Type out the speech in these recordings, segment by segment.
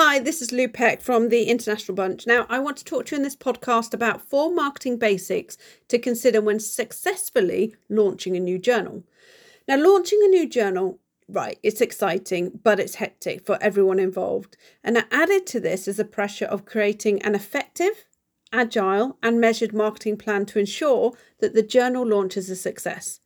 Hi, this is Lou from the International Bunch. Now, I want to talk to you in this podcast about four marketing basics to consider when successfully launching a new journal. Now, launching a new journal, right, it's exciting, but it's hectic for everyone involved. And added to this is the pressure of creating an effective, agile, and measured marketing plan to ensure that the journal launch is a success.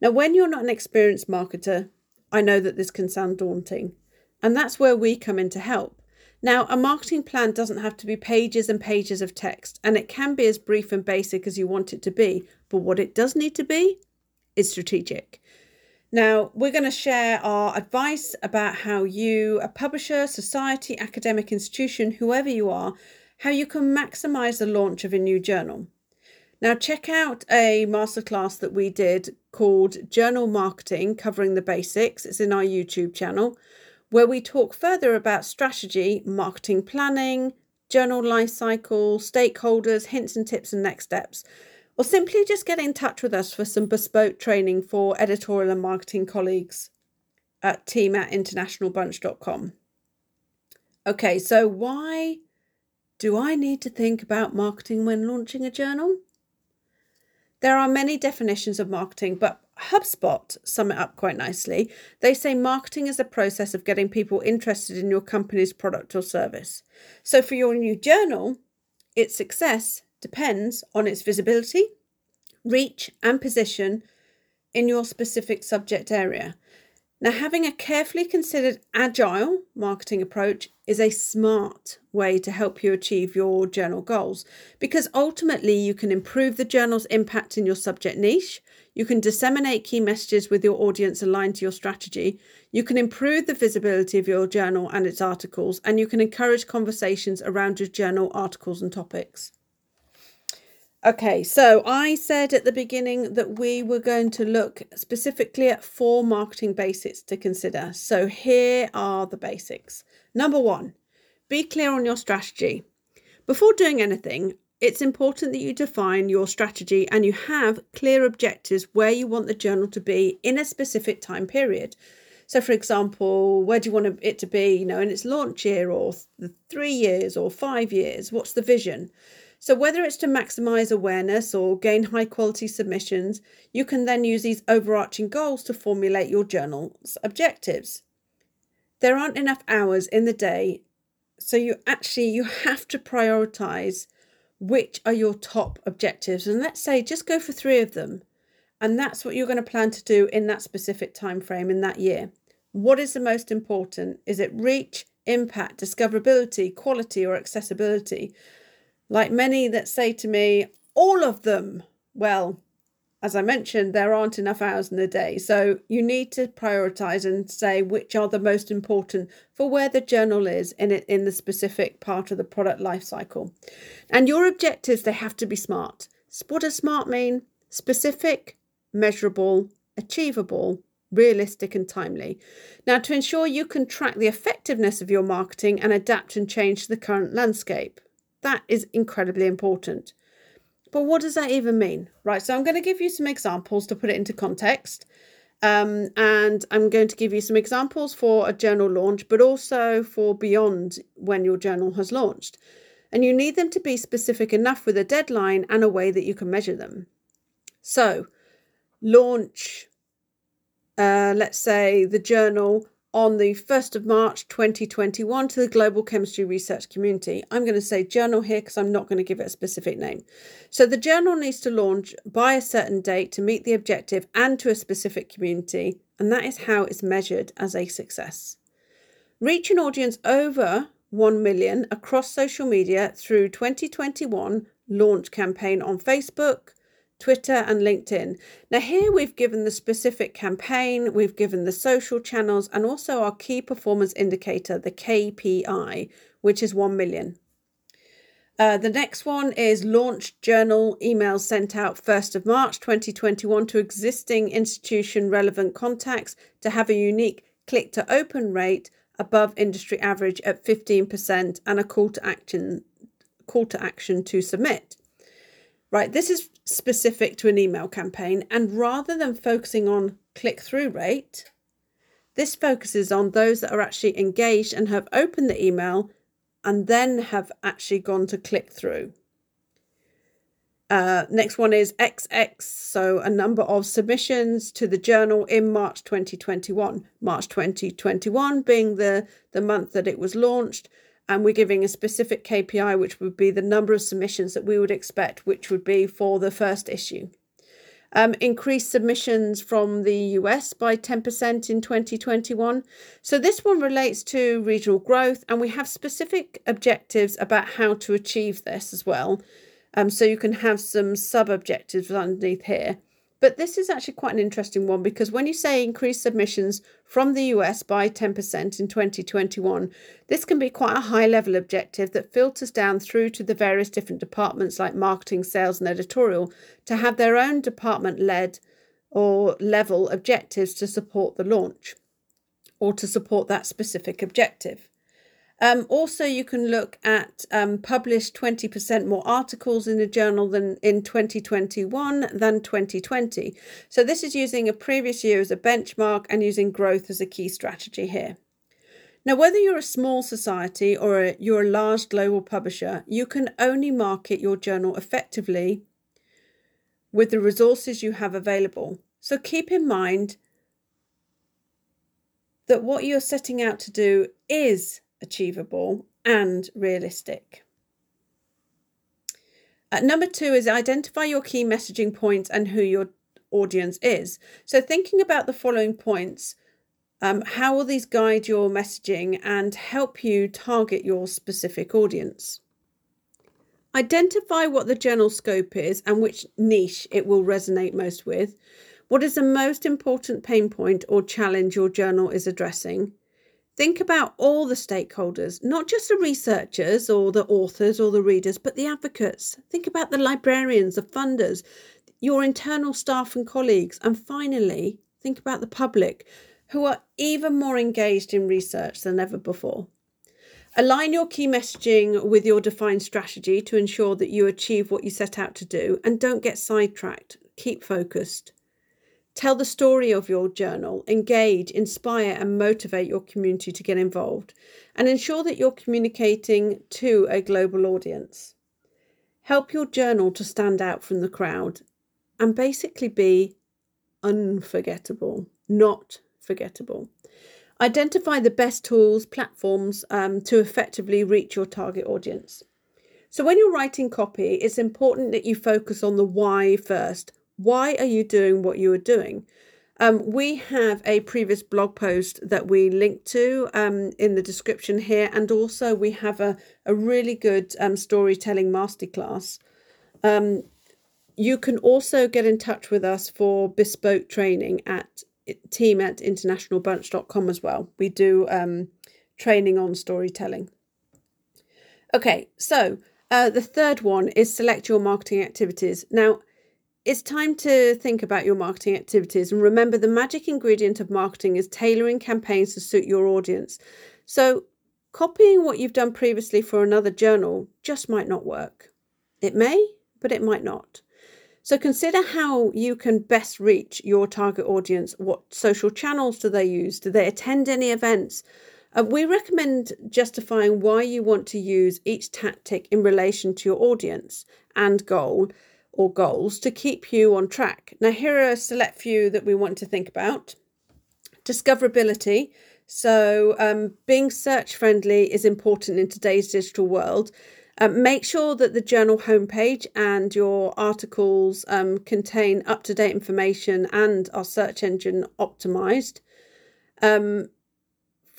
Now, when you're not an experienced marketer, I know that this can sound daunting. And that's where we come in to help. Now, a marketing plan doesn't have to be pages and pages of text, and it can be as brief and basic as you want it to be. But what it does need to be is strategic. Now, we're going to share our advice about how you, a publisher, society, academic institution, whoever you are, how you can maximize the launch of a new journal. Now, check out a masterclass that we did called Journal Marketing, covering the basics. It's in our YouTube channel where we talk further about strategy, marketing planning, journal life cycle, stakeholders, hints and tips, and next steps. Or simply just get in touch with us for some bespoke training for editorial and marketing colleagues at team at internationalbunch.com. Okay, so why do I need to think about marketing when launching a journal? There are many definitions of marketing, but HubSpot sum it up quite nicely. They say marketing is a process of getting people interested in your company's product or service. So for your new journal, its success depends on its visibility, reach, and position in your specific subject area. Now, having a carefully considered agile marketing approach is a smart way to help you achieve your journal goals because ultimately you can improve the journal's impact in your subject niche, you can disseminate key messages with your audience aligned to your strategy, you can improve the visibility of your journal and its articles, and you can encourage conversations around your journal articles and topics. Okay, so I said at the beginning that we were going to look specifically at four marketing basics to consider. So here are the basics. Number one, be clear on your strategy. Before doing anything, it's important that you define your strategy and you have clear objectives where you want the journal to be in a specific time period. So, for example, where do you want it to be, you know, in its launch year or three years or five years? What's the vision? So, whether it's to maximize awareness or gain high quality submissions, you can then use these overarching goals to formulate your journal's objectives. There aren't enough hours in the day, so you actually you have to prioritize which are your top objectives and let's say just go for 3 of them. And that's what you're going to plan to do in that specific time frame in that year. What is the most important? Is it reach, impact, discoverability, quality, or accessibility? Like many that say to me, all of them. Well, as I mentioned, there aren't enough hours in the day. So you need to prioritize and say which are the most important for where the journal is in it in the specific part of the product life cycle. And your objectives, they have to be smart. What does smart mean? Specific, measurable, achievable, realistic and timely. Now, to ensure you can track the effectiveness of your marketing and adapt and change to the current landscape. That is incredibly important. But what does that even mean? Right, so I'm going to give you some examples to put it into context. Um, and I'm going to give you some examples for a journal launch, but also for beyond when your journal has launched. And you need them to be specific enough with a deadline and a way that you can measure them. So, launch, uh, let's say, the journal on the 1st of March 2021 to the global chemistry research community. I'm going to say journal here because I'm not going to give it a specific name. So the journal needs to launch by a certain date to meet the objective and to a specific community, and that is how it's measured as a success. Reach an audience over 1 million across social media through 2021 launch campaign on Facebook, Twitter, and LinkedIn. Now, here we've given the specific campaign, we've given the social channels, and also our key performance indicator, the KPI, which is 1 million. Uh, the next one is launch journal emails sent out 1st of March 2021 to existing institution relevant contacts to have a unique click to open rate above industry average at 15% and a call to action call to action to submit. Right, this is specific to an email campaign, and rather than focusing on click through rate, this focuses on those that are actually engaged and have opened the email and then have actually gone to click through. Uh, next one is XX, so a number of submissions to the journal in March 2021. March 2021 being the, the month that it was launched, and we're giving a specific KPI, which would be the number of submissions that we would expect, which would be for the first issue. Um, increased submissions from the US by 10% in 2021. So, this one relates to regional growth, and we have specific objectives about how to achieve this as well. Um, so, you can have some sub objectives underneath here. But this is actually quite an interesting one because when you say increase submissions from the US by 10% in 2021, this can be quite a high level objective that filters down through to the various different departments like marketing, sales, and editorial to have their own department led or level objectives to support the launch or to support that specific objective. Um, also, you can look at um, published 20% more articles in a journal than in 2021 than 2020. So, this is using a previous year as a benchmark and using growth as a key strategy here. Now, whether you're a small society or a, you're a large global publisher, you can only market your journal effectively with the resources you have available. So, keep in mind that what you're setting out to do is achievable, and realistic. Number two is identify your key messaging points and who your audience is. So, thinking about the following points, um, how will these guide your messaging and help you target your specific audience? Identify what the journal scope is and which niche it will resonate most with. What is the most important pain point or challenge your journal is addressing? Think about all the stakeholders, not just the researchers or the authors or the readers, but the advocates. Think about the librarians, the funders, your internal staff and colleagues. And finally, think about the public who are even more engaged in research than ever before. Align your key messaging with your defined strategy to ensure that you achieve what you set out to do and don't get sidetracked. Keep focused. Tell the story of your journal, engage, inspire, and motivate your community to get involved, and ensure that you're communicating to a global audience. Help your journal to stand out from the crowd and basically be unforgettable, not forgettable. Identify the best tools, platforms um, to effectively reach your target audience. So, when you're writing copy, it's important that you focus on the why first. Why are you doing what you are doing? Um, we have a previous blog post that we link to um, in the description here, and also we have a, a really good um, storytelling masterclass. Um, you can also get in touch with us for bespoke training at team at internationalbunch.com as well. We do um, training on storytelling. Okay, so uh, the third one is select your marketing activities. Now, it's time to think about your marketing activities and remember the magic ingredient of marketing is tailoring campaigns to suit your audience. So, copying what you've done previously for another journal just might not work. It may, but it might not. So, consider how you can best reach your target audience. What social channels do they use? Do they attend any events? Uh, we recommend justifying why you want to use each tactic in relation to your audience and goal or goals to keep you on track. Now, here are a select few that we want to think about discoverability. So, um, being search friendly is important in today's digital world. Um, make sure that the journal homepage and your articles um, contain up to date information and are search engine optimized. Um,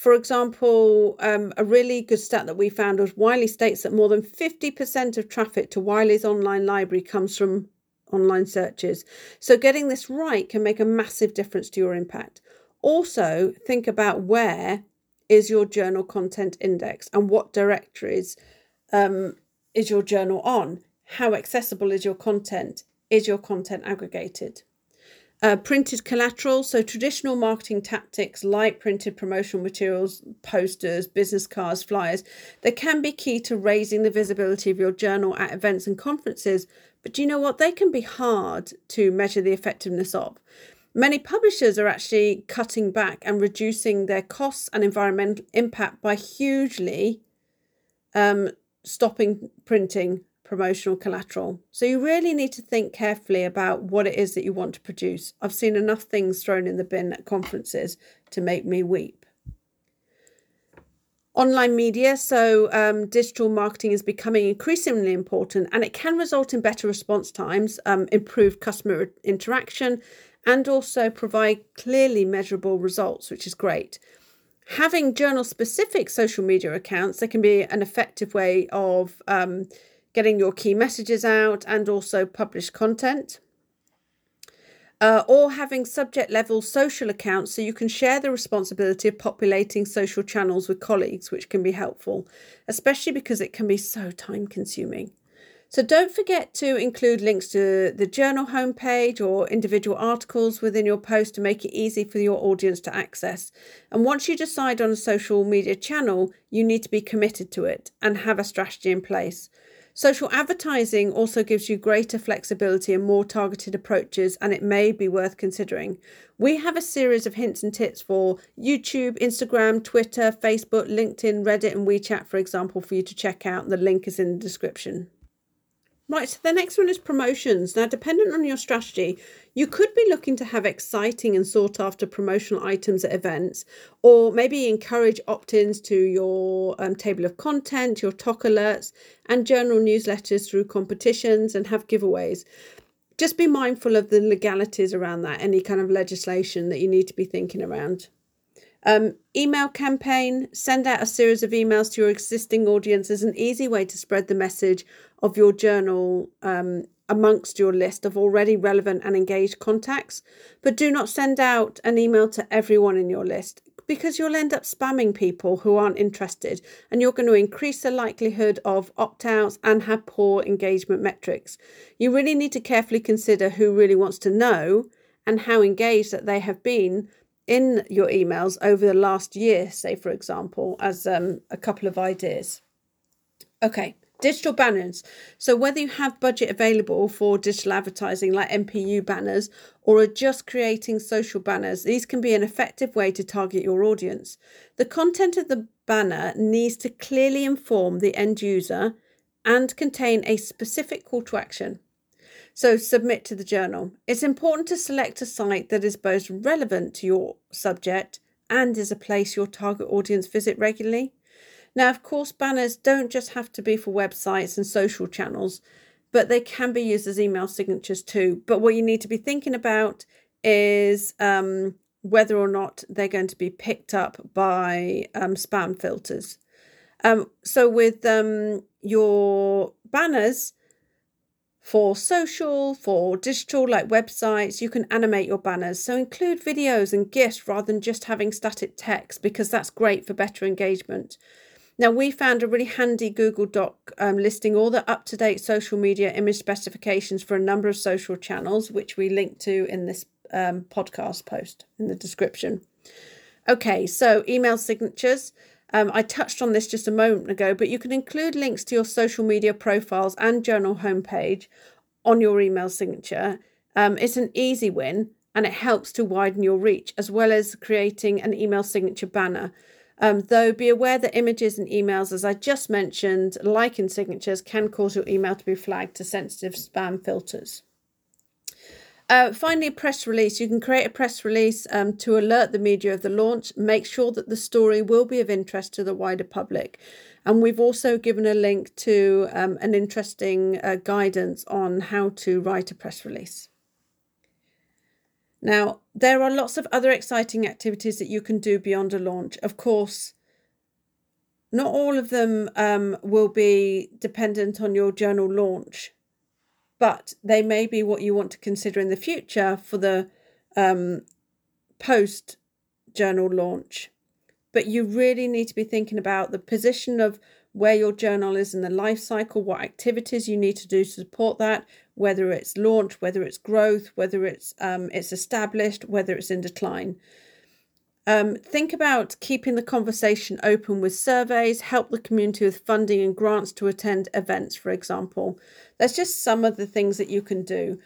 for example, um, a really good stat that we found was Wiley states that more than 50% of traffic to Wiley's online library comes from online searches. So, getting this right can make a massive difference to your impact. Also, think about where is your journal content index and what directories um, is your journal on? How accessible is your content? Is your content aggregated? Uh, printed collateral, so traditional marketing tactics like printed promotional materials, posters, business cards, flyers, they can be key to raising the visibility of your journal at events and conferences. But do you know what? They can be hard to measure the effectiveness of. Many publishers are actually cutting back and reducing their costs and environmental impact by hugely um, stopping printing promotional collateral. So you really need to think carefully about what it is that you want to produce. I've seen enough things thrown in the bin at conferences to make me weep. Online media, so um, digital marketing is becoming increasingly important and it can result in better response times, um, improved customer interaction, and also provide clearly measurable results, which is great. Having journal specific social media accounts, they can be an effective way of um, getting your key messages out and also publish content. Uh, or having subject level social accounts so you can share the responsibility of populating social channels with colleagues, which can be helpful, especially because it can be so time consuming. So don't forget to include links to the journal homepage or individual articles within your post to make it easy for your audience to access. And once you decide on a social media channel, you need to be committed to it and have a strategy in place. Social advertising also gives you greater flexibility and more targeted approaches, and it may be worth considering. We have a series of hints and tips for YouTube, Instagram, Twitter, Facebook, LinkedIn, Reddit, and WeChat, for example, for you to check out. The link is in the description. Right, so the next one is promotions. Now, dependent on your strategy, you could be looking to have exciting and sought after promotional items at events, or maybe encourage opt ins to your um, table of content, your talk alerts, and journal newsletters through competitions and have giveaways. Just be mindful of the legalities around that, any kind of legislation that you need to be thinking around. Um, email campaign, send out a series of emails to your existing audience is an easy way to spread the message of your journal um, amongst your list of already relevant and engaged contacts. But do not send out an email to everyone in your list because you'll end up spamming people who aren't interested and you're going to increase the likelihood of opt outs and have poor engagement metrics. You really need to carefully consider who really wants to know and how engaged that they have been in your emails over the last year, say, for example, as um, a couple of ideas. Okay, digital banners. So, whether you have budget available for digital advertising like MPU banners or are just creating social banners, these can be an effective way to target your audience. The content of the banner needs to clearly inform the end user and contain a specific call to action. So, submit to the journal. It's important to select a site that is both relevant to your subject and is a place your target audience visit regularly. Now, of course, banners don't just have to be for websites and social channels, but they can be used as email signatures too. But what you need to be thinking about is um, whether or not they're going to be picked up by um, spam filters. Um, so, with um, your banners, for social, for digital, like websites, you can animate your banners. So include videos and GIFs rather than just having static text because that's great for better engagement. Now, we found a really handy Google Doc um, listing all the up to date social media image specifications for a number of social channels, which we link to in this um, podcast post in the description. Okay, so email signatures. Um, I touched on this just a moment ago, but you can include links to your social media profiles and journal homepage on your email signature. Um, it's an easy win and it helps to widen your reach as well as creating an email signature banner. Um, though be aware that images and emails, as I just mentioned, like in signatures, can cause your email to be flagged to sensitive spam filters. Uh, finally, press release. You can create a press release um, to alert the media of the launch. Make sure that the story will be of interest to the wider public. And we've also given a link to um, an interesting uh, guidance on how to write a press release. Now, there are lots of other exciting activities that you can do beyond a launch. Of course, not all of them um, will be dependent on your journal launch but they may be what you want to consider in the future for the um, post journal launch. But you really need to be thinking about the position of where your journal is in the life cycle, what activities you need to do to support that, whether it's launch, whether it's growth, whether it's um, it's established, whether it's in decline. Um, think about keeping the conversation open with surveys, help the community with funding and grants to attend events, for example. That's just some of the things that you can do.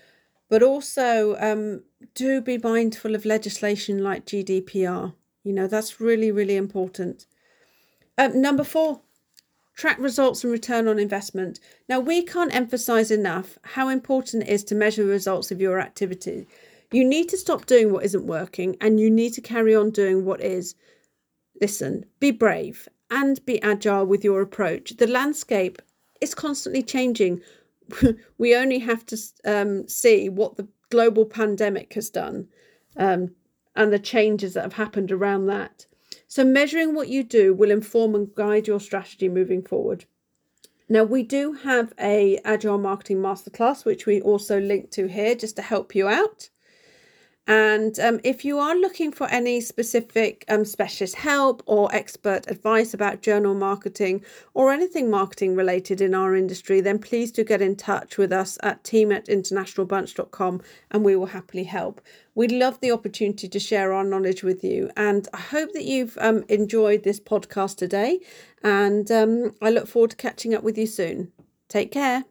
But also, um, do be mindful of legislation like GDPR. You know, that's really, really important. Um, number four, track results and return on investment. Now, we can't emphasize enough how important it is to measure results of your activity. You need to stop doing what isn't working and you need to carry on doing what is. Listen, be brave and be agile with your approach. The landscape is constantly changing. we only have to um, see what the global pandemic has done um, and the changes that have happened around that. So, measuring what you do will inform and guide your strategy moving forward. Now, we do have a Agile Marketing Masterclass, which we also link to here just to help you out. And um, if you are looking for any specific um, specialist help or expert advice about journal marketing or anything marketing related in our industry, then please do get in touch with us at team at internationalbunch.com and we will happily help. We'd love the opportunity to share our knowledge with you. And I hope that you've um, enjoyed this podcast today. And um, I look forward to catching up with you soon. Take care.